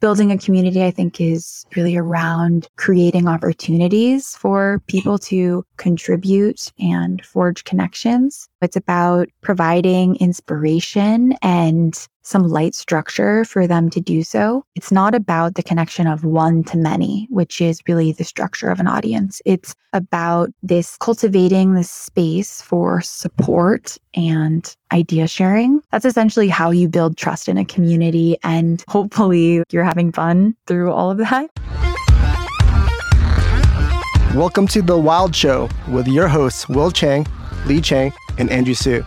building a community, I think, is really around creating opportunities for people to contribute and forge connections. It's about providing inspiration and some light structure for them to do so. It's not about the connection of one to many, which is really the structure of an audience. It's about this cultivating this space for support and idea sharing. That's essentially how you build trust in a community. And hopefully you're having fun through all of that. Welcome to The Wild Show with your hosts, Will Chang, Lee Chang, and Andrew Su.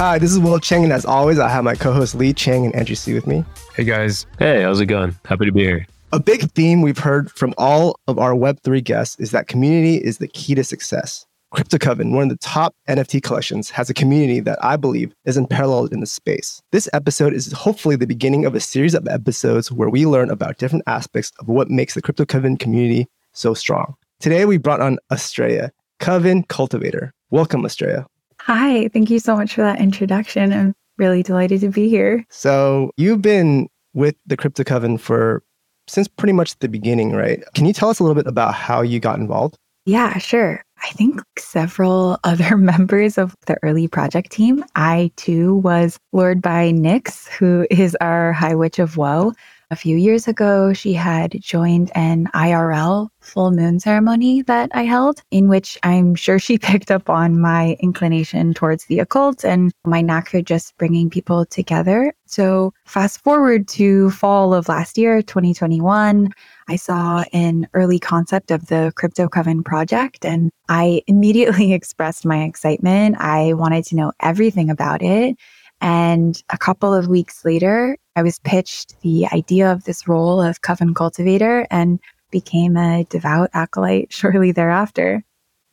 Hi, this is Will Chang, and as always, I have my co-host Lee Chang and Andrew C with me. Hey guys. Hey, how's it going? Happy to be here. A big theme we've heard from all of our Web3 guests is that community is the key to success. CryptoCoven, one of the top NFT collections, has a community that I believe is unparalleled in the space. This episode is hopefully the beginning of a series of episodes where we learn about different aspects of what makes the CryptoCoven community so strong. Today, we brought on Estrella, Coven Cultivator. Welcome, Estrella. Hi, thank you so much for that introduction. I'm really delighted to be here. So, you've been with the CryptoCoven for since pretty much the beginning, right? Can you tell us a little bit about how you got involved? Yeah, sure. I think several other members of the early project team. I too was lured by Nyx, who is our High Witch of Woe. A few years ago, she had joined an IRL full moon ceremony that I held, in which I'm sure she picked up on my inclination towards the occult and my knack for just bringing people together. So, fast forward to fall of last year, 2021, I saw an early concept of the Crypto Coven project and I immediately expressed my excitement. I wanted to know everything about it. And a couple of weeks later, I was pitched the idea of this role of coven cultivator and became a devout acolyte shortly thereafter.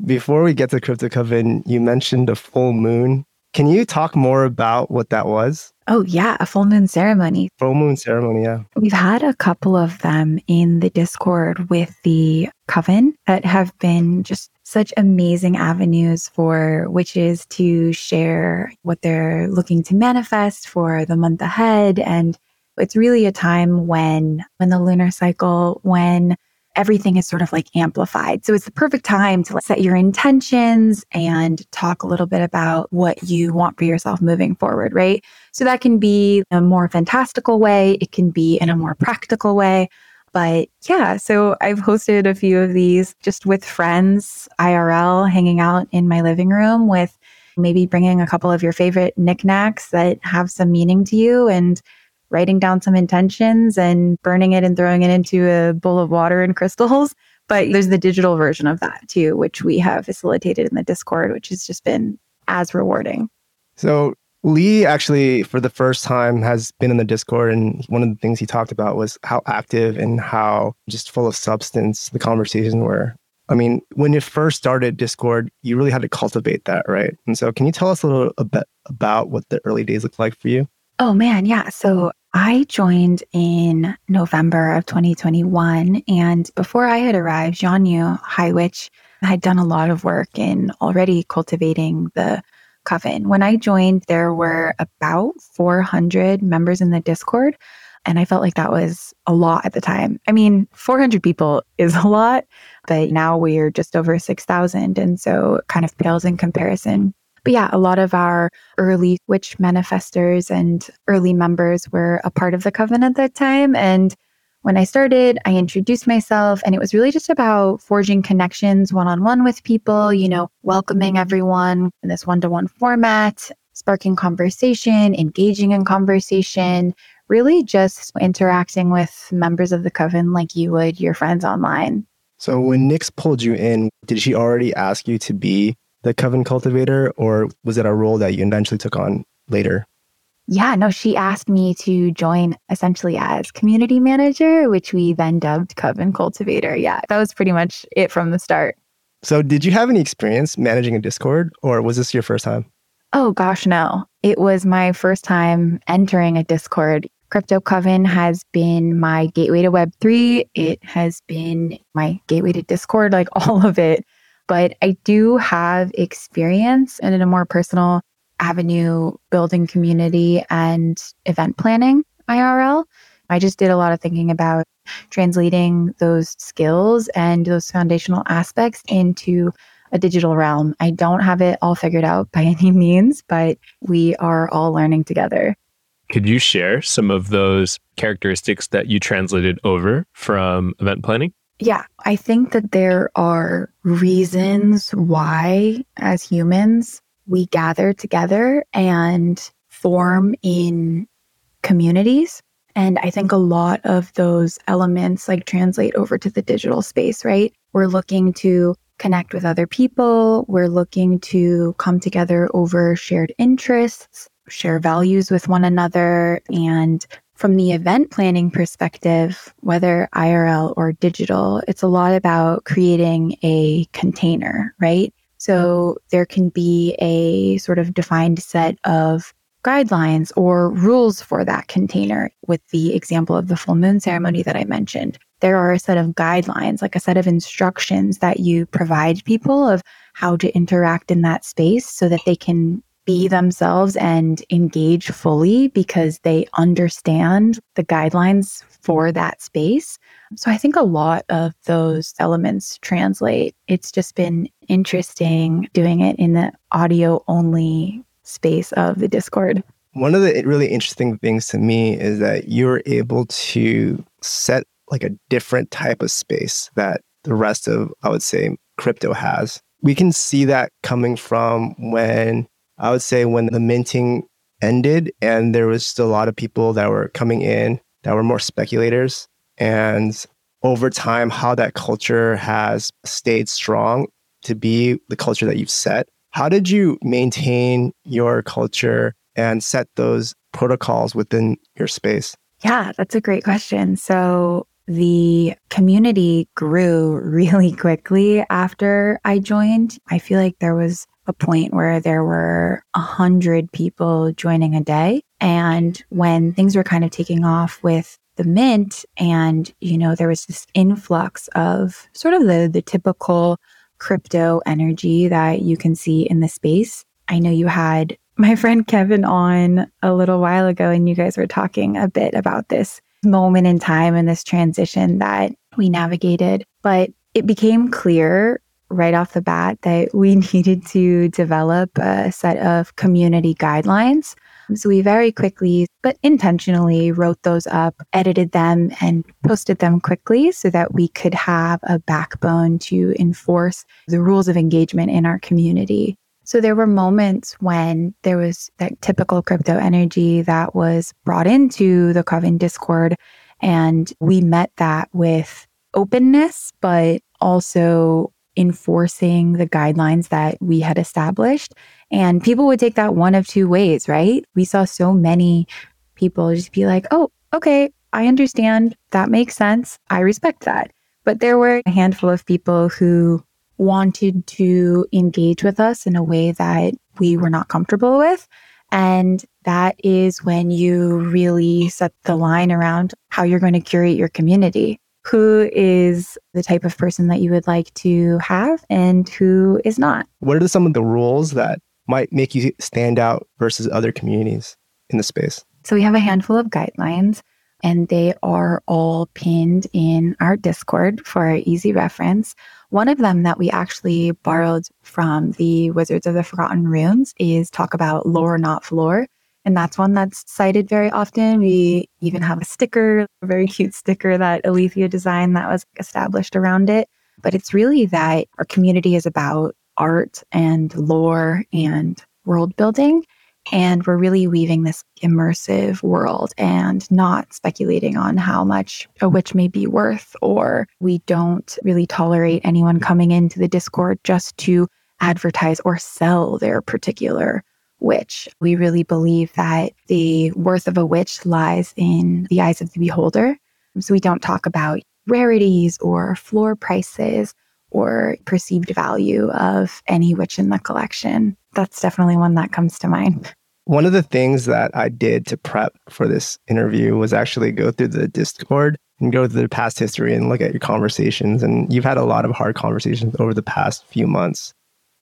Before we get to Crypto Coven, you mentioned a full moon. Can you talk more about what that was? Oh, yeah, a full moon ceremony. Full moon ceremony, yeah. We've had a couple of them in the Discord with the coven that have been just such amazing avenues for witches to share what they're looking to manifest for the month ahead. And it's really a time when, when the lunar cycle, when everything is sort of like amplified. So it's the perfect time to set your intentions and talk a little bit about what you want for yourself moving forward, right? So that can be a more fantastical way. It can be in a more practical way. But yeah, so I've hosted a few of these just with friends, IRL, hanging out in my living room with maybe bringing a couple of your favorite knickknacks that have some meaning to you and writing down some intentions and burning it and throwing it into a bowl of water and crystals. But there's the digital version of that too, which we have facilitated in the Discord, which has just been as rewarding. So Lee actually, for the first time, has been in the Discord, and one of the things he talked about was how active and how just full of substance the conversations were. I mean, when you first started Discord, you really had to cultivate that, right? And so, can you tell us a little bit about what the early days looked like for you? Oh, man. Yeah. So, I joined in November of 2021. And before I had arrived, Jianyu High Witch had done a lot of work in already cultivating the coven. When I joined, there were about 400 members in the Discord. And I felt like that was a lot at the time. I mean, 400 people is a lot, but now we're just over 6,000. And so it kind of pales in comparison. But yeah, a lot of our early witch manifestors and early members were a part of the coven at that time. And when I started, I introduced myself, and it was really just about forging connections one on one with people, you know, welcoming everyone in this one to one format, sparking conversation, engaging in conversation, really just interacting with members of the coven like you would your friends online. So, when Nyx pulled you in, did she already ask you to be the coven cultivator, or was it a role that you eventually took on later? Yeah, no, she asked me to join essentially as community manager, which we then dubbed Coven Cultivator. Yeah, that was pretty much it from the start. So, did you have any experience managing a Discord, or was this your first time? Oh, gosh, no. It was my first time entering a Discord. Crypto Coven has been my gateway to Web3. It has been my gateway to Discord, like all of it. But I do have experience and in a more personal avenue building community and event planning. IRL. I just did a lot of thinking about translating those skills and those foundational aspects into a digital realm. I don't have it all figured out by any means, but we are all learning together. Could you share some of those characteristics that you translated over from event planning? Yeah, I think that there are reasons why, as humans, we gather together and form in communities. And I think a lot of those elements like translate over to the digital space, right? We're looking to connect with other people. We're looking to come together over shared interests, share values with one another. And from the event planning perspective, whether IRL or digital, it's a lot about creating a container, right? So there can be a sort of defined set of guidelines or rules for that container with the example of the full moon ceremony that I mentioned. There are a set of guidelines, like a set of instructions that you provide people of how to interact in that space so that they can be themselves and engage fully because they understand the guidelines for that space. So I think a lot of those elements translate. It's just been interesting doing it in the audio only space of the Discord. One of the really interesting things to me is that you're able to set like a different type of space that the rest of, I would say, crypto has. We can see that coming from when I would say when the minting ended and there was still a lot of people that were coming in that were more speculators. And over time, how that culture has stayed strong to be the culture that you've set. How did you maintain your culture and set those protocols within your space? Yeah, that's a great question. So the community grew really quickly after I joined. I feel like there was a point where there were a hundred people joining a day. And when things were kind of taking off with the mint and, you know, there was this influx of sort of the, the typical crypto energy that you can see in the space. I know you had my friend Kevin on a little while ago, and you guys were talking a bit about this moment in time and this transition that we navigated. But it became clear right off the bat that we needed to develop a set of community guidelines so we very quickly, but intentionally wrote those up, edited them, and posted them quickly so that we could have a backbone to enforce the rules of engagement in our community. So there were moments when there was that typical crypto energy that was brought into the Coven Discord. And we met that with openness, but also enforcing the guidelines that we had established. And people would take that one of two ways, right? We saw so many people just be like, oh, okay, I understand. That makes sense. I respect that. But there were a handful of people who wanted to engage with us in a way that we were not comfortable with. And that is when you really set the line around how you're going to curate your community who is the type of person that you would like to have and who is not. What are some of the rules that might make you stand out versus other communities in the space? So we have a handful of guidelines and they are all pinned in our Discord for easy reference. One of them that we actually borrowed from the Wizards of the Forgotten Runes is talk about lore, not floor. And that's one that's cited very often. We even have a sticker, a very cute sticker that Alethea designed that was established around it. But it's really that our community is about art and lore and world building. And we're really weaving this immersive world and not speculating on how much a witch may be worth, or we don't really tolerate anyone coming into the Discord just to advertise or sell their particular witch. We really believe that the worth of a witch lies in the eyes of the beholder. So we don't talk about rarities or floor prices or perceived value of any witch in the collection. That's definitely one that comes to mind. One of the things that I did to prep for this interview was actually go through the Discord and go through the past history and look at your conversations. And you've had a lot of hard conversations over the past few months.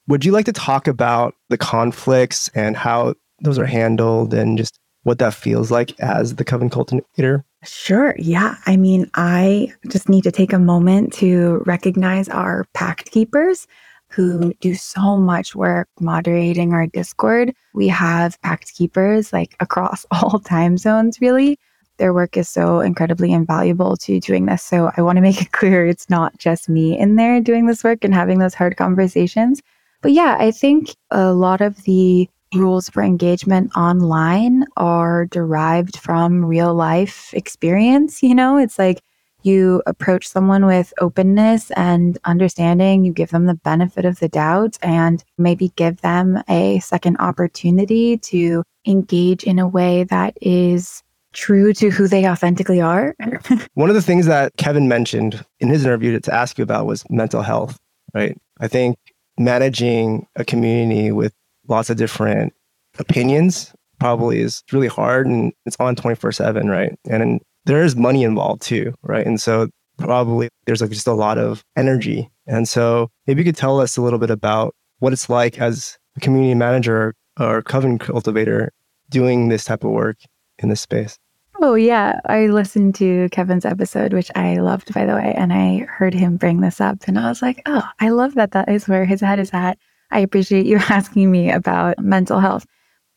Would you like to talk about the conflicts and how those are handled and just what that feels like as the Coven cultivator? Sure. Yeah. I mean, I just need to take a moment to recognize our pact keepers who do so much work moderating our Discord. We have pact keepers like across all time zones, really. Their work is so incredibly invaluable to doing this. So I want to make it clear it's not just me in there doing this work and having those hard conversations. But yeah, I think a lot of the rules for engagement online are derived from real life experience. You know, it's like you approach someone with openness and understanding, you give them the benefit of the doubt, and maybe give them a second opportunity to engage in a way that is true to who they authentically are. One of the things that Kevin mentioned in his interview to ask you about was mental health, right? I think managing a community with lots of different opinions probably is really hard and it's on 24 7 right? And there is money involved too right? And so probably there's like just a lot of energy. And so maybe you could tell us a little bit about what it's like as a community manager or coven cultivator doing this type of work in this space Oh, yeah. I listened to Kevin's episode, which I loved, by the way, and I heard him bring this up. And I was like, oh, I love that that is where his head is at. I appreciate you asking me about mental health.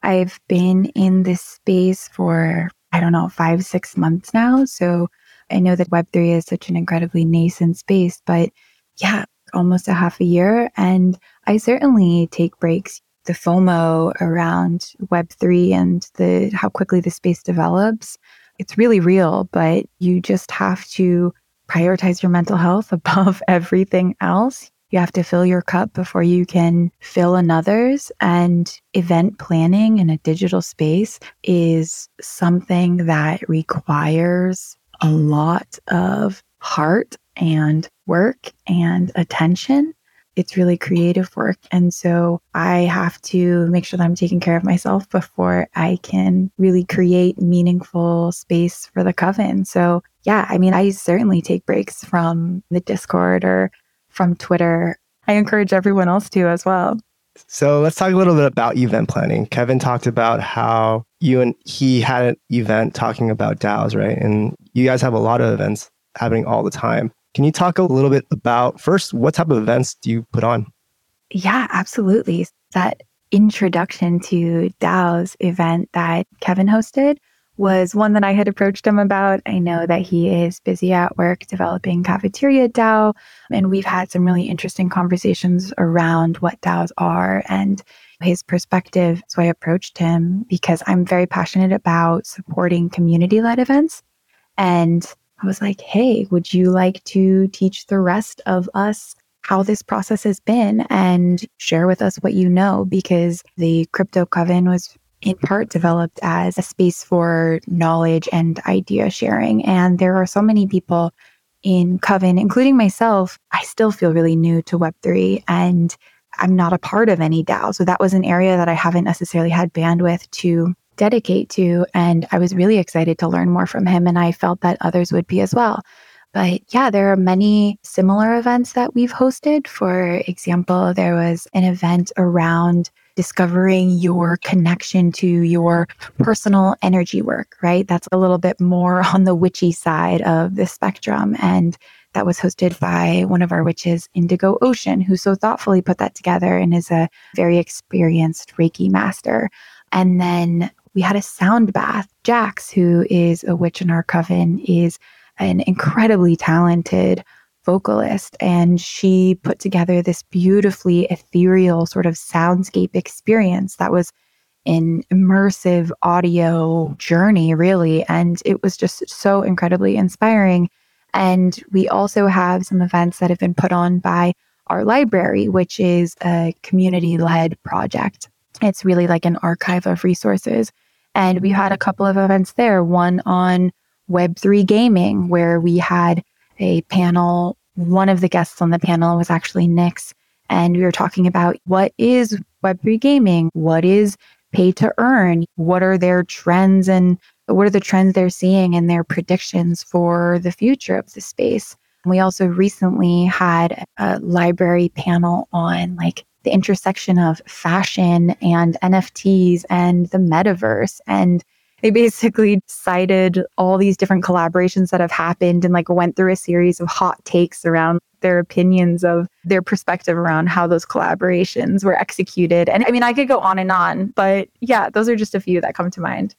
I've been in this space for, I don't know, five, six months now. So I know that Web3 is such an incredibly nascent space, but yeah, almost a half a year. And I certainly take breaks the FOMO around Web3 and the how quickly the space develops, it's really real, but you just have to prioritize your mental health above everything else. You have to fill your cup before you can fill another's. And event planning in a digital space is something that requires a lot of heart and work and attention it's really creative work. And so I have to make sure that I'm taking care of myself before I can really create meaningful space for the coven. So, yeah, I mean, I certainly take breaks from the Discord or from Twitter. I encourage everyone else to as well. So let's talk a little bit about event planning. Kevin talked about how you and he had an event talking about DAOs, right? And you guys have a lot of events happening all the time. Can you talk a little bit about first what type of events do you put on? Yeah, absolutely. That introduction to DAO's event that Kevin hosted was one that I had approached him about. I know that he is busy at work developing Cafeteria DAO, and we've had some really interesting conversations around what DAOs are and his perspective. So I approached him because I'm very passionate about supporting community led events. And I was like, hey, would you like to teach the rest of us how this process has been and share with us what you know? Because the Crypto Coven was in part developed as a space for knowledge and idea sharing. And there are so many people in Coven, including myself. I still feel really new to Web3 and I'm not a part of any DAO. So that was an area that I haven't necessarily had bandwidth to dedicate to. And I was really excited to learn more from him. And I felt that others would be as well. But yeah, there are many similar events that we've hosted. For example, there was an event around discovering your connection to your personal energy work, right? That's a little bit more on the witchy side of the spectrum. And that was hosted by one of our witches, Indigo Ocean, who so thoughtfully put that together and is a very experienced Reiki master. And then we had a sound bath. Jax, who is a witch in our coven, is an incredibly talented vocalist and she put together this beautifully ethereal sort of soundscape experience that was an immersive audio journey really and it was just so incredibly inspiring. And we also have some events that have been put on by our library which is a community led project. It's really like an archive of resources and we had a couple of events there, one on Web3 gaming, where we had a panel. One of the guests on the panel was actually Nyx. And we were talking about what is Web3 gaming? What is pay to earn? What are their trends and what are the trends they're seeing and their predictions for the future of the space? We also recently had a library panel on like the intersection of fashion and NFTs and the metaverse. And they basically cited all these different collaborations that have happened and like went through a series of hot takes around their opinions of their perspective around how those collaborations were executed. And I mean, I could go on and on, but yeah, those are just a few that come to mind.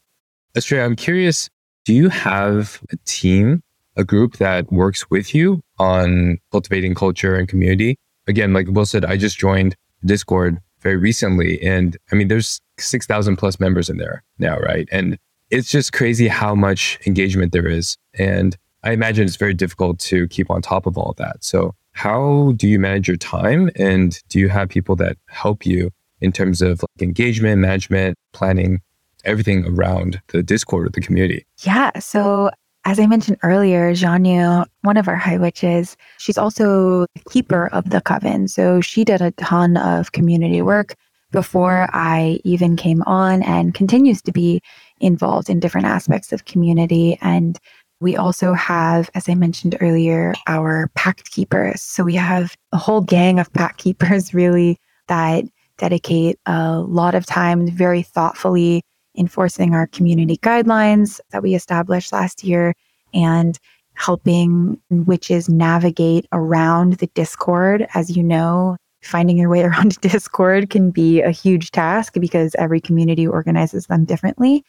Estrella, I'm curious, do you have a team, a group that works with you on cultivating culture and community? Again, like Will said, I just joined Discord very recently. And I mean, there's 6,000 plus members in there now, right? And it's just crazy how much engagement there is. And I imagine it's very difficult to keep on top of all of that. So, how do you manage your time? And do you have people that help you in terms of like engagement, management, planning, everything around the Discord or the community? Yeah. So, as I mentioned earlier, Jianyu, one of our high witches, she's also the keeper of the coven. So she did a ton of community work before I even came on and continues to be involved in different aspects of community. And we also have, as I mentioned earlier, our pact keepers. So we have a whole gang of pact keepers really that dedicate a lot of time very thoughtfully enforcing our community guidelines that we established last year and helping witches navigate around the Discord. As you know, finding your way around Discord can be a huge task because every community organizes them differently.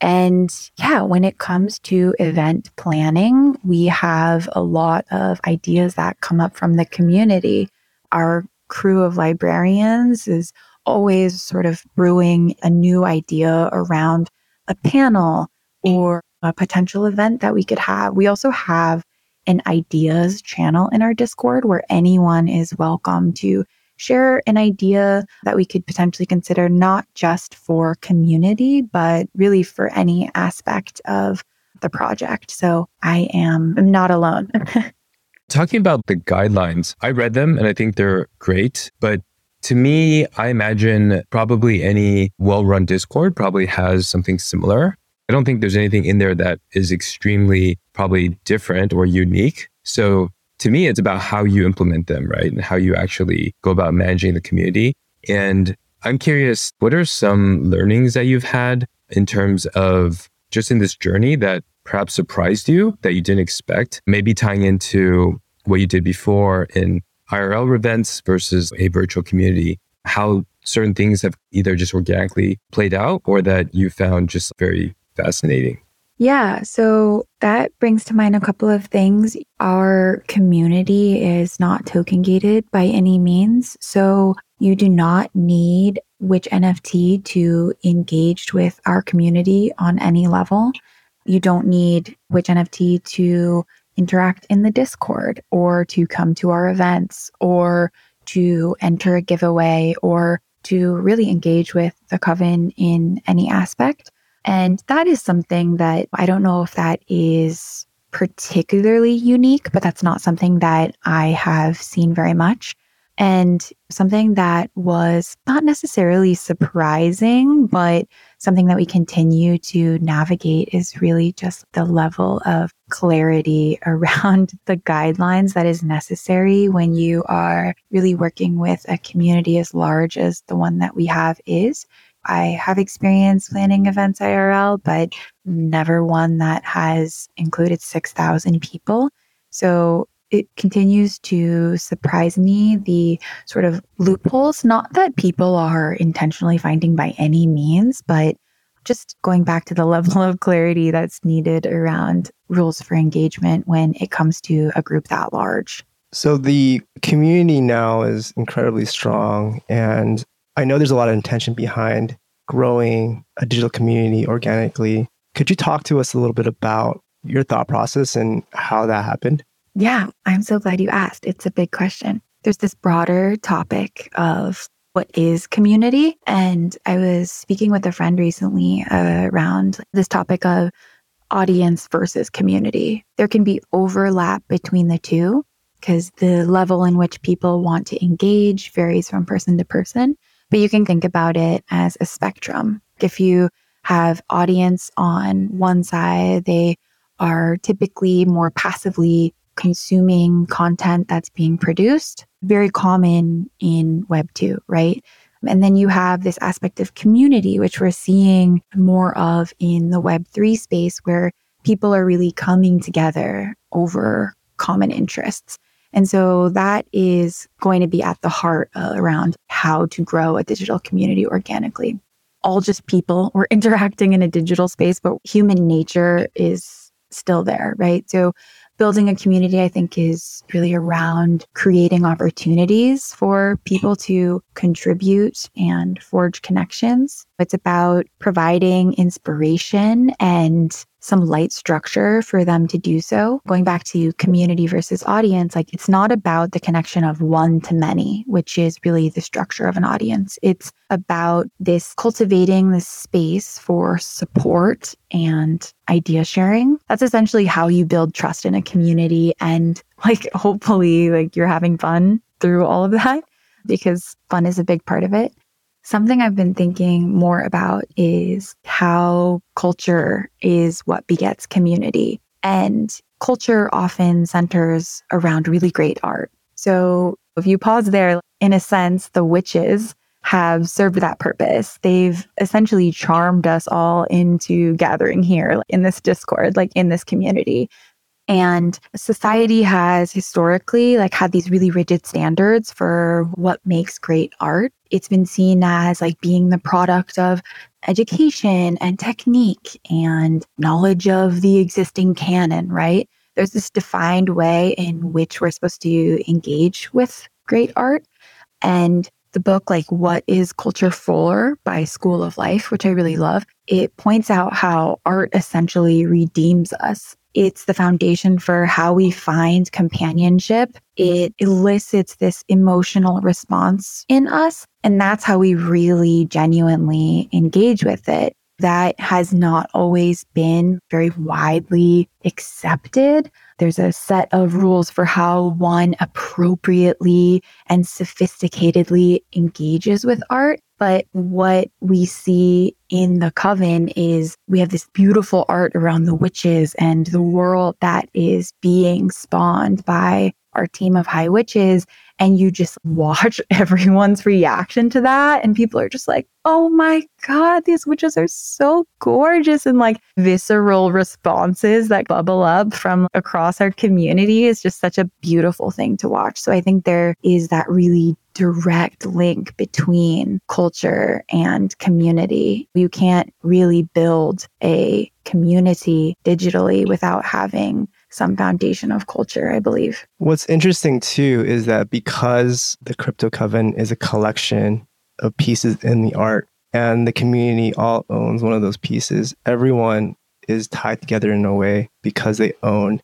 And yeah, when it comes to event planning, we have a lot of ideas that come up from the community. Our crew of librarians is always sort of brewing a new idea around a panel mm-hmm. or a potential event that we could have. We also have an ideas channel in our Discord where anyone is welcome to share an idea that we could potentially consider not just for community, but really for any aspect of the project. So I am I'm not alone. Talking about the guidelines, I read them and I think they're great, but to me, I imagine probably any well run Discord probably has something similar. I don't think there's anything in there that is extremely probably different or unique. So to me, it's about how you implement them, right? And how you actually go about managing the community. And I'm curious, what are some learnings that you've had in terms of just in this journey that perhaps surprised you that you didn't expect? Maybe tying into what you did before in IRL events versus a virtual community, how certain things have either just organically played out or that you found just very fascinating. Yeah, so that brings to mind a couple of things. Our community is not token gated by any means. So you do not need witch NFT to engage with our community on any level. You don't need witch NFT to interact in the Discord or to come to our events or to enter a giveaway or to really engage with the coven in any aspect. And that is something that I don't know if that is particularly unique, but that's not something that I have seen very much. And something that was not necessarily surprising, but something that we continue to navigate is really just the level of clarity around the guidelines that is necessary when you are really working with a community as large as the one that we have is. I have experience planning events IRL, but never one that has included 6,000 people. So it continues to surprise me the sort of loopholes, not that people are intentionally finding by any means, but just going back to the level of clarity that's needed around rules for engagement when it comes to a group that large. So the community now is incredibly strong and I know there's a lot of intention behind growing a digital community organically. Could you talk to us a little bit about your thought process and how that happened? Yeah, I'm so glad you asked. It's a big question. There's this broader topic of what is community. And I was speaking with a friend recently around this topic of audience versus community. There can be overlap between the two because the level in which people want to engage varies from person to person. But you can think about it as a spectrum. If you have audience on one side, they are typically more passively consuming content that's being produced. Very common in Web 2, right? And then you have this aspect of community, which we're seeing more of in the Web3 space, where people are really coming together over common interests. And so that is going to be at the heart uh, around how to grow a digital community organically. All just people, we're interacting in a digital space, but human nature is still there, right? So building a community, I think, is really around creating opportunities for people to contribute and forge connections. It's about providing inspiration and some light structure for them to do so. Going back to community versus audience, like it's not about the connection of one to many, which is really the structure of an audience. It's about this cultivating this space for support and idea sharing. That's essentially how you build trust in a community and like hopefully like you're having fun through all of that because fun is a big part of it. Something I've been thinking more about is how culture is what begets community. And culture often centers around really great art. So if you pause there, in a sense, the witches have served that purpose. They've essentially charmed us all into gathering here in this discord, like in this community. And society has historically like had these really rigid standards for what makes great art. It's been seen as like being the product of education and technique and knowledge of the existing canon, right? There's this defined way in which we're supposed to engage with great art. And the book, like What is Culture For by School of Life, which I really love, it points out how art essentially redeems us it's the foundation for how we find companionship. It elicits this emotional response in us. And that's how we really genuinely engage with it. That has not always been very widely accepted. There's a set of rules for how one appropriately and sophisticatedly engages with art. But what we see in the coven is we have this beautiful art around the witches and the world that is being spawned by our team of high witches. And you just watch everyone's reaction to that. And people are just like oh my god these witches are so gorgeous. And like visceral responses that bubble up from across our community is just such a beautiful thing to watch. So i think there is that really direct link between culture and community you can't really build a community digitally without having some foundation of culture, I believe. What's interesting too is that because the Crypto Coven is a collection of pieces in the art and the community all owns one of those pieces, everyone is tied together in a way because they own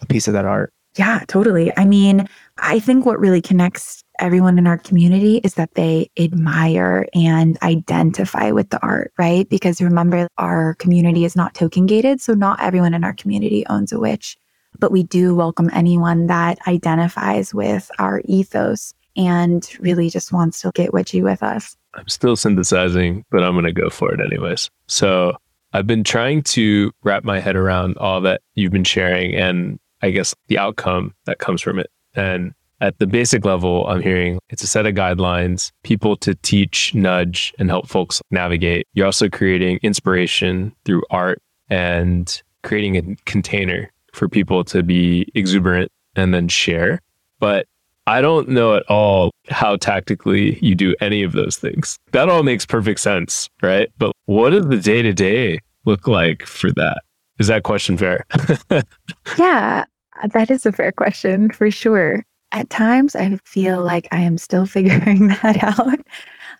a piece of that art. Yeah, totally. I mean, I think what really connects everyone in our community is that they admire and identify with the art, right? Because remember, our community is not token gated. So not everyone in our community owns a witch but we do welcome anyone that identifies with our ethos and really just wants to get witchy with us. I'm still synthesizing, but I'm going to go for it anyways. So I've been trying to wrap my head around all that you've been sharing and I guess the outcome that comes from it. And at the basic level, I'm hearing it's a set of guidelines, people to teach, nudge, and help folks navigate. You're also creating inspiration through art and creating a container for people to be exuberant and then share. But I don't know at all how tactically you do any of those things. That all makes perfect sense, right? But what does the day to day look like for that? Is that question fair? yeah, that is a fair question for sure. At times, I feel mm-hmm. like I am still figuring that out.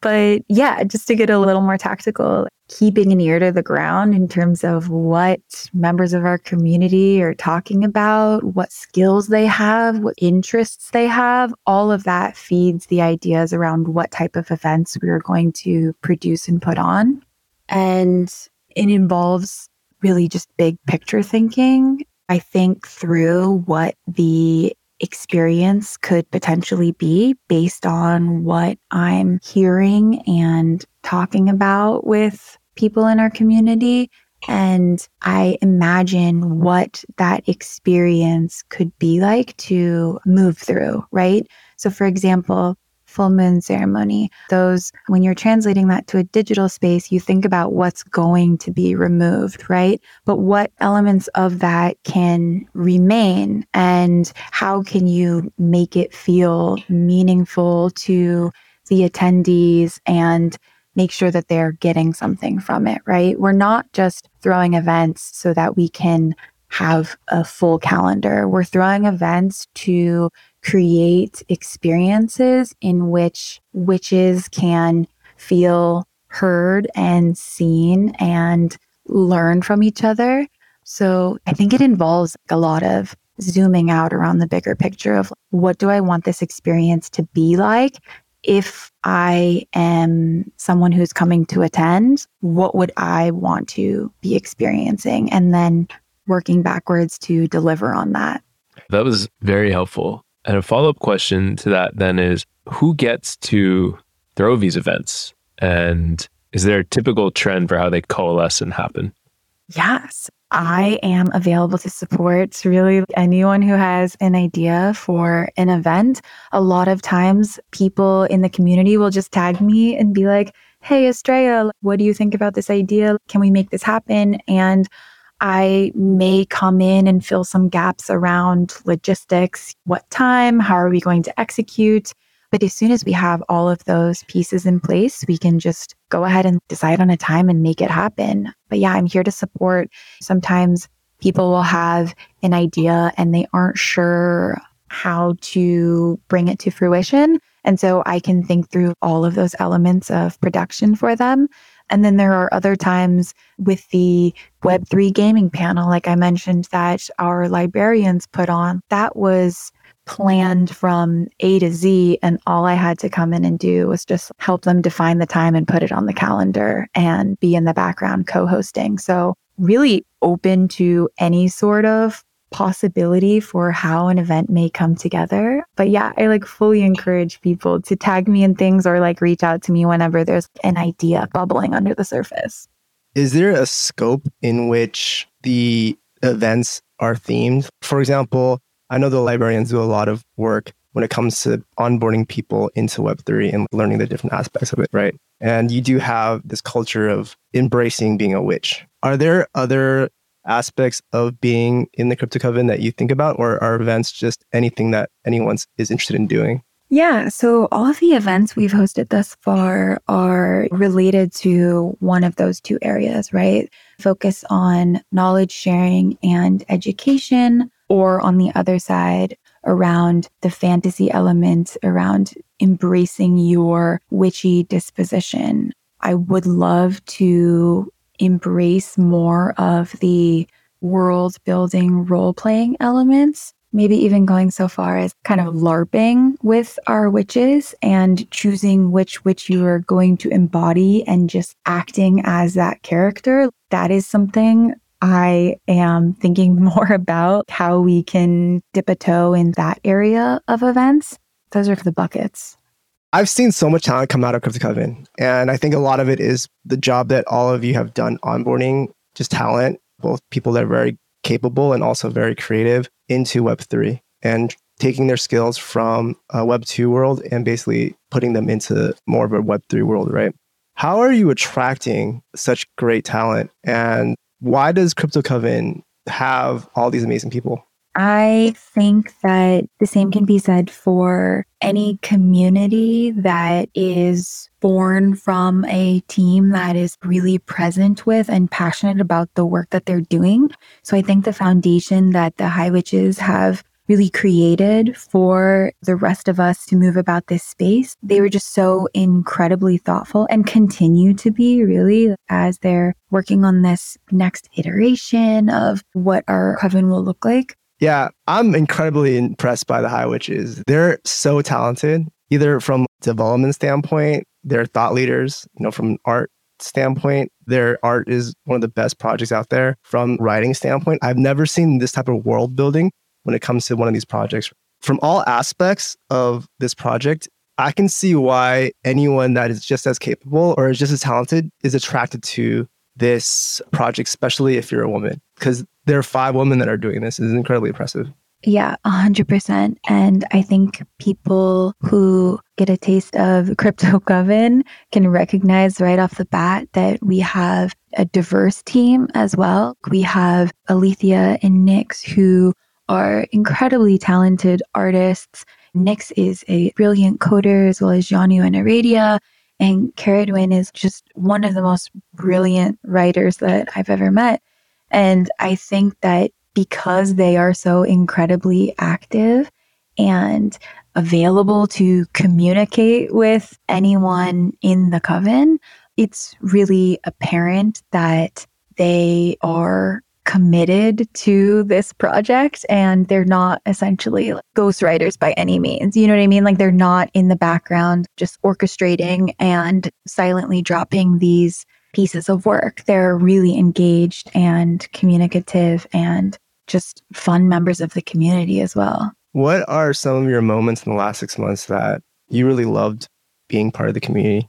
But yeah, just to get a little more tactical, keeping an ear to the ground in terms of what members of our community are talking about, what skills they have, what interests they have, all of that feeds the ideas around what type of events we are going to produce and put on. And it involves really just big picture thinking. I think through what the experience could potentially be based on what I'm hearing and talking about with people in our community. And I imagine what that experience could be like to move through, right? So, for example, full moon ceremony. Those, when you're translating that to a digital space, you think about what's going to be removed, right? But what elements of that can remain and how can you make it feel meaningful to the attendees and make sure that they're getting something from it, right? We're not just throwing events so that we can have a full calendar. We're throwing events to create experiences in which witches can feel heard and seen and learn from each other. So I think it involves a lot of zooming out around the bigger picture of what do I want this experience to be like? If I am someone who's coming to attend, what would I want to be experiencing? And then working backwards to deliver on that. That was very helpful. And a follow up question to that then is who gets to throw these events? And is there a typical trend for how they coalesce and happen? Yes. I am available to support really anyone who has an idea for an event. A lot of times, people in the community will just tag me and be like, Hey, Estrella, what do you think about this idea? Can we make this happen? And I may come in and fill some gaps around logistics. What time? How are we going to execute? But as soon as we have all of those pieces in place, we can just go ahead and decide on a time and make it happen. But yeah, I'm here to support. Sometimes people will have an idea and they aren't sure how to bring it to fruition. And so I can think through all of those elements of production for them. And then there are other times with the Web3 gaming panel, like I mentioned, that our librarians put on. That was planned from A to Z. And all I had to come in and do was just help them define the time and put it on the calendar and be in the background co hosting. So, really open to any sort of possibility for how an event may come together. But yeah, I like fully encourage people to tag me in things or like reach out to me whenever there's an idea bubbling under the surface. Is there a scope in which the events are themed? For example, I know the librarians do a lot of work when it comes to onboarding people into Web3 and learning the different aspects of it, right? And you do have this culture of embracing being a witch. Are there other aspects of being in the crypto coven that you think about, or are events just anything that anyone is interested in doing? Yeah, so all of the events we've hosted thus far are related to one of those two areas, right? Focus on knowledge sharing and education, or on the other side, around the fantasy element, around embracing your witchy disposition. I would love to embrace more of the world building role playing elements. Maybe even going so far as kind of LARPing with our witches and choosing which witch you are going to embody and just acting as that character. That is something I am thinking more about how we can dip a toe in that area of events. Those are the buckets. I've seen so much talent come out of Crypto Coven. And I think a lot of it is the job that all of you have done onboarding just talent, both people that are very capable and also very creative into Web3 and taking their skills from a Web2 world and basically putting them into more of a Web3 world, right? How are you attracting such great talent? And why does Crypto Coven have all these amazing people? I think that the same can be said for any community that is born from a team that is really present with and passionate about the work that they're doing. So I think the foundation that the High Witches have really created for the rest of us to move about this space. They were just so incredibly thoughtful and continue to be really as they're working on this next iteration of what our coven will look like. Yeah, I'm incredibly impressed by the High Witches. They're so talented, either from development standpoint, they're thought leaders, you know, from art standpoint, their art is one of the best projects out there. From writing standpoint, I've never seen this type of world building when it comes to one of these projects. From all aspects of this project, I can see why anyone that is just as capable or is just as talented is attracted to this project, especially if you're a woman, because there are five women that are doing this. is incredibly impressive. Yeah, 100%. And I think people who get a taste of Crypto Coven can recognize right off the bat that we have a diverse team as well. We have Alethea and Nyx who are incredibly talented artists. Nyx is a brilliant coder as well as Janu and Aradia. And Keridwen is just one of the most brilliant writers that I've ever met. And I think that because they are so incredibly active and available to communicate with anyone in the coven, it's really apparent that they are committed to this project and they're not essentially ghostwriters by any means. You know what I mean? Like they're not in the background just orchestrating and silently dropping these pieces of work. They're really engaged and communicative and just fun members of the community as well. What are some of your moments in the last six months that you really loved being part of the community?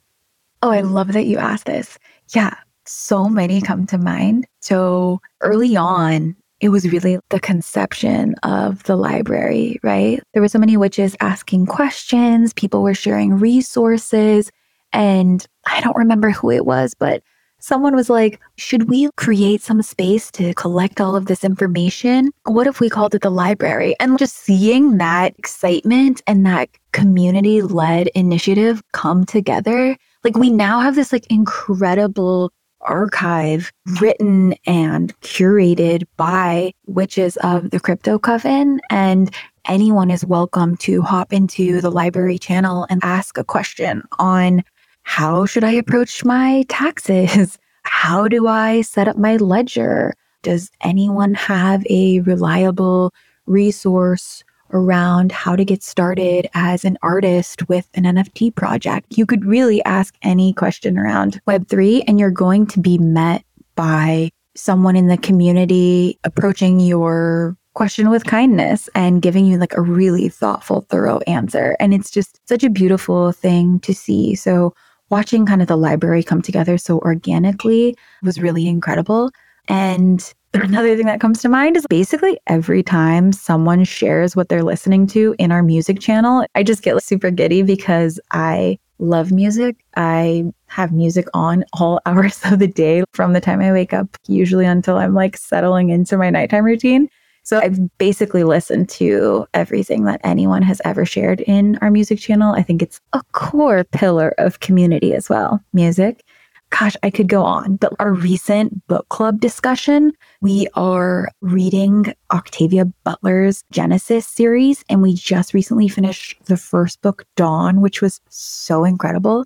Oh, I love that you asked this. Yeah, so many come to mind. So early on, it was really the conception of the library, right? There were so many witches asking questions, people were sharing resources. And I don't remember who it was, but someone was like, Should we create some space to collect all of this information? What if we called it the library? And just seeing that excitement and that community led initiative come together, like we now have this like incredible archive written and curated by witches of the Crypto Coven. And anyone is welcome to hop into the library channel and ask a question on how should I approach my taxes? How do I set up my ledger? Does anyone have a reliable resource around how to get started as an artist with an NFT project. You could really ask any question around Web3 and you're going to be met by someone in the community approaching your question with kindness and giving you like a really thoughtful, thorough answer. And it's just such a beautiful thing to see. So watching kind of the library come together so organically was really incredible. And Another thing that comes to mind is basically every time someone shares what they're listening to in our music channel, I just get super giddy because I love music. I have music on all hours of the day from the time I wake up, usually until I'm like settling into my nighttime routine. So I've basically listened to everything that anyone has ever shared in our music channel. I think it's a core pillar of community as well, music gosh, I could go on. But our recent book club discussion, we are reading Octavia Butler's Genesis series, and we just recently finished the first book, Dawn, which was so incredible.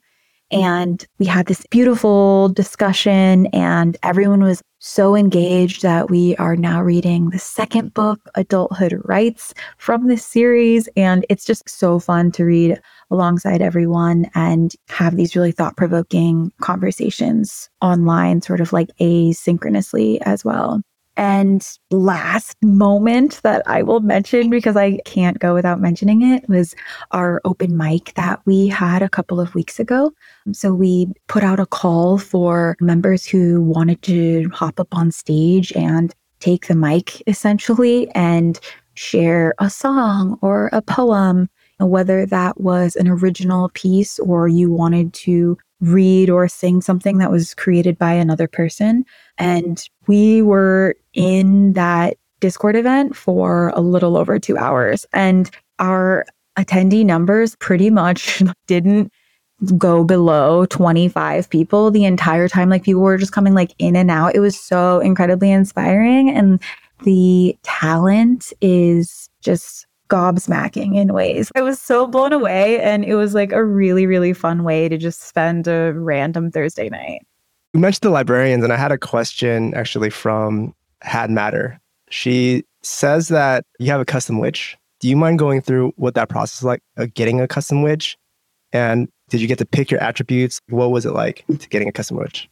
And we had this beautiful discussion, and everyone was so engaged that we are now reading the second book, Adulthood Rites, from this series. And it's just so fun to read alongside everyone and have these really thought provoking conversations online, sort of like asynchronously as well. And last moment that I will mention because I can't go without mentioning it was our open mic that we had a couple of weeks ago. So we put out a call for members who wanted to hop up on stage and take the mic essentially and share a song or a poem, whether that was an original piece or you wanted to read or sing something that was created by another person. And we were in that Discord event for a little over two hours. And our attendee numbers pretty much didn't go below 25 people the entire time. Like people were just coming like in and out. It was so incredibly inspiring. And the talent is just gobsmacking in ways. I was so blown away. And it was like a really, really fun way to just spend a random Thursday night. You mentioned the librarians, and I had a question actually from Had Matter. She says that you have a custom witch. Do you mind going through what that process is like of getting a custom witch? And did you get to pick your attributes? What was it like to getting a custom witch?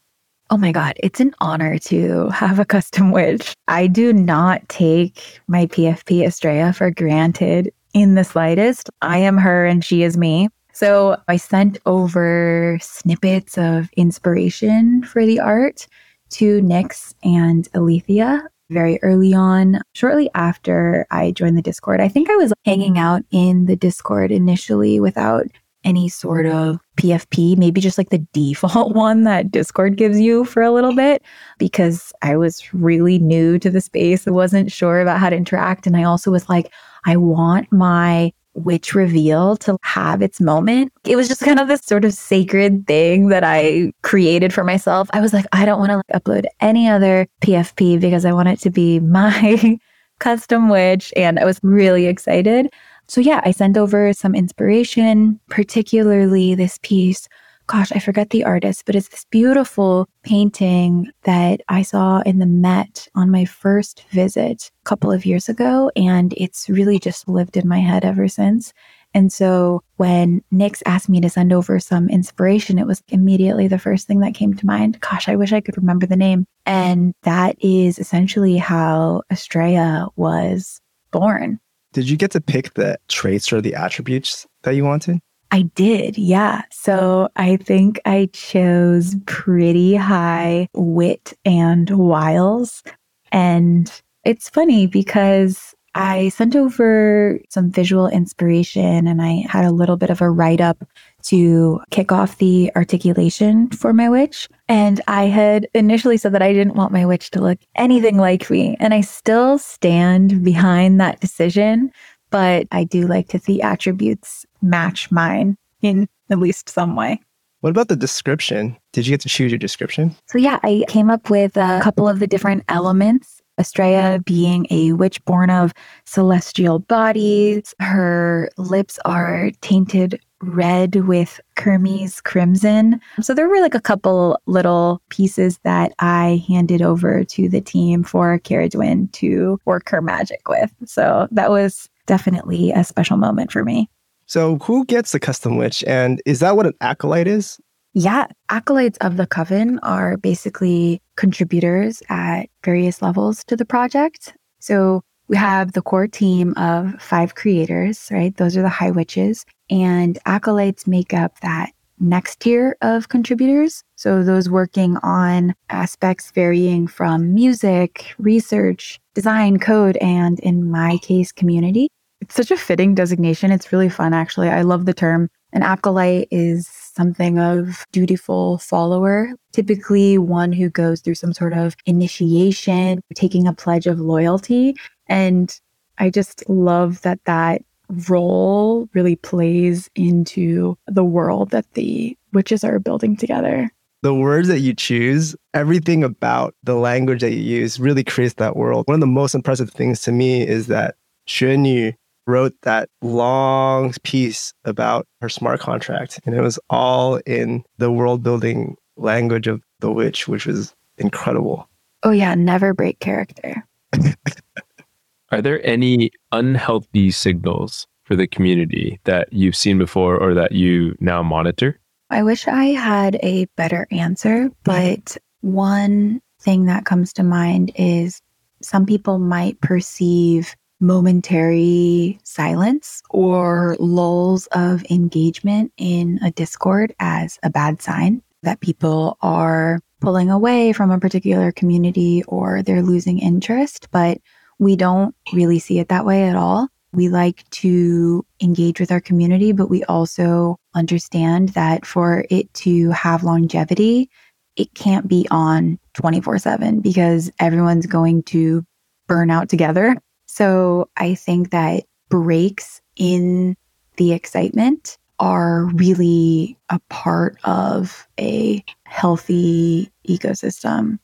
Oh my God, it's an honor to have a custom witch. I do not take my PFP Estrella for granted in the slightest. I am her and she is me. So I sent over snippets of inspiration for the art to Nyx and Alethea very early on, shortly after I joined the Discord. I think I was hanging out in the Discord initially without any sort of PFP, maybe just like the default one that Discord gives you for a little bit, because I was really new to the space. I wasn't sure about how to interact. And I also was like, I want my witch reveal to have its moment. It was just kind of this sort of sacred thing that I created for myself. I was like, I don't want to upload any other PFP because I want it to be my custom witch. And I was really excited. So, yeah, I sent over some inspiration, particularly this piece. Gosh, I forget the artist, but it's this beautiful painting that I saw in the Met on my first visit a couple of years ago. And it's really just lived in my head ever since. And so when Nyx asked me to send over some inspiration, it was immediately the first thing that came to mind. Gosh, I wish I could remember the name. And that is essentially how Estrella was born. Did you get to pick the traits or the attributes that you wanted? I did, yeah. So I think I chose pretty high wit and wiles. And it's funny because I sent over some visual inspiration and I had a little bit of a write up to kick off the articulation for my witch. And I had initially said that I didn't want my witch to look anything like me. And I still stand behind that decision, but I do like to see attributes match mine in at least some way. What about the description? Did you get to choose your description? So, yeah, I came up with a couple of the different elements Estrella being a witch born of celestial bodies. Her lips are tainted red with Kermes crimson. So there were like a couple little pieces that I handed over to the team for Keridwen to work her magic with. So that was definitely a special moment for me. So who gets the custom witch and is that what an acolyte is? Yeah, acolytes of the coven are basically contributors at various levels to the project. So we have the core team of five creators, right? Those are the high witches, and acolytes make up that next tier of contributors. So those working on aspects varying from music, research, design, code, and in my case, community. It's such a fitting designation. It's really fun, actually. I love the term. An acolyte is something of dutiful follower, typically one who goes through some sort of initiation, taking a pledge of loyalty. And I just love that that role really plays into the world that the witches are building together. The words that you choose, everything about the language that you use really creates that world. One of the most impressive things to me is that Xuannü wrote that long piece about her smart contract. And it was all in the world building language of The Witch, which was incredible. Oh, yeah. Never break character. Are there any unhealthy signals for the community that you've seen before or that you now monitor? I wish I had a better answer, but one thing that comes to mind is some people might perceive momentary silence or lulls of engagement in a Discord as a bad sign that people are pulling away from a particular community or they're losing interest. But we don't really see it that way at all. We like to engage with our community, but we also understand that for it to have longevity, it can't be on 24 7 because everyone's going to burn out together so I think that breaks in the excitement are really a part of a healthy ecosystem.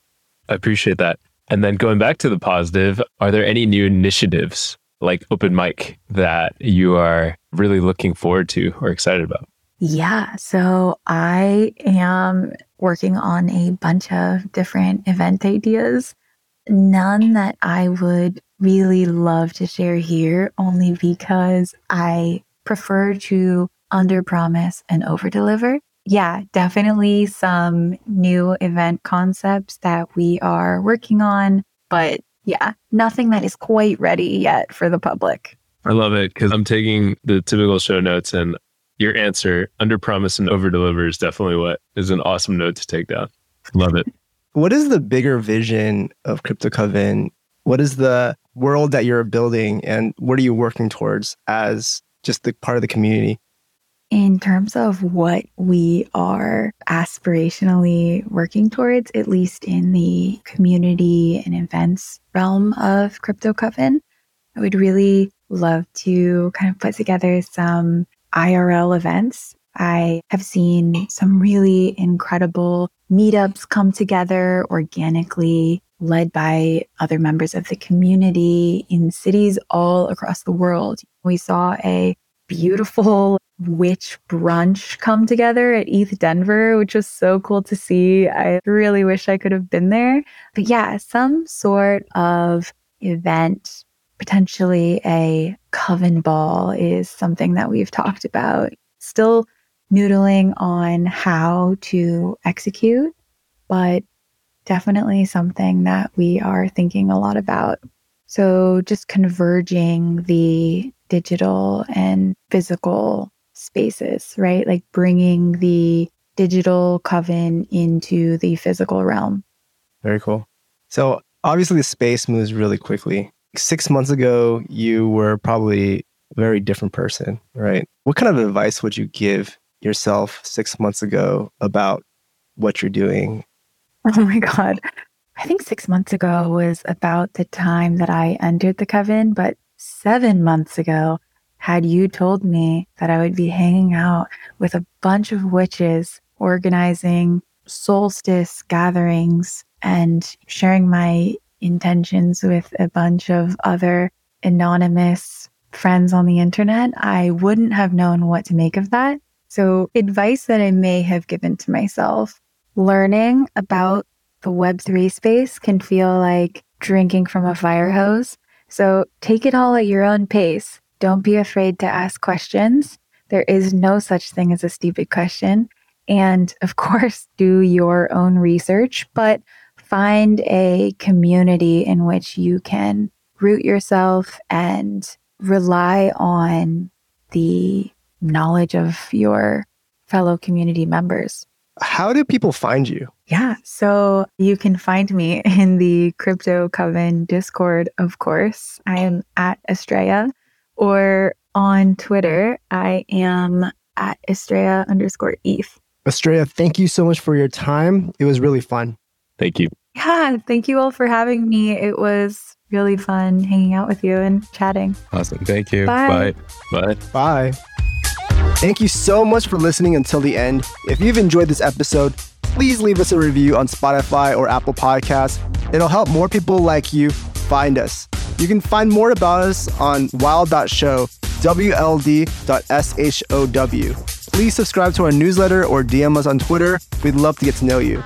I appreciate that. And then going back to the positive, are there any new initiatives like open mic that you are really looking forward to or excited about? Yeah. So I am working on a bunch of different event ideas. None that I would really love to share here only because I prefer to under promise and over deliver. Yeah, definitely some new event concepts that we are working on, but yeah, nothing that is quite ready yet for the public. I love it because I'm taking the typical show notes and your answer under promise and over deliver is definitely what is an awesome note to take down. Love it. What is the bigger vision of Crypto Coven what is the world that you're building and what are you working towards as just the part of the community? in terms of what we are aspirationally working towards, at least in the community and events realm of Crypto Coven, I would really love to kind of put together some IRL events. I have seen some really incredible meetups come together organically, led by other members of the community in cities all across the world. We saw a beautiful witch brunch come together at ETH Denver, which was so cool to see. I really wish I could have been there. But yeah, some sort of event, potentially a coven ball, is something that we've talked about. Still noodling on how to execute, but definitely something that we are thinking a lot about. So just converging the digital and physical spaces, right? Like bringing the digital coven into the physical realm. Very cool. So obviously the space moves really quickly. Six months ago, you were probably a very different person, right? What kind of advice would you give yourself six months ago about what you're doing? Oh my God. I think six months ago was about the time that I entered the coven, but seven months ago, had you told me that I would be hanging out with a bunch of witches, organizing solstice gatherings, and sharing my intentions with a bunch of other anonymous friends on the internet, I wouldn't have known what to make of that. So, advice that I may have given to myself learning about the Web3 space can feel like drinking from a fire hose. So, take it all at your own pace. Don't be afraid to ask questions. There is no such thing as a stupid question. And of course, do your own research, but find a community in which you can root yourself and rely on the knowledge of your fellow community members. How do people find you? Yeah, so you can find me in the Crypto Coven Discord, of course. I am at Estrella or on Twitter, I am at Estrella underscore ETH. Estrella, thank you so much for your time. It was really fun. Thank you. Yeah, thank you all for having me. It was really fun hanging out with you and chatting. Awesome. Thank you. Bye. Bye. Bye. Thank you so much for listening until the end. If you've enjoyed this episode, please leave us a review on Spotify or Apple Podcasts. It'll help more people like you find us. You can find more about us on wild.show, wld.show. Please subscribe to our newsletter or DM us on Twitter. We'd love to get to know you.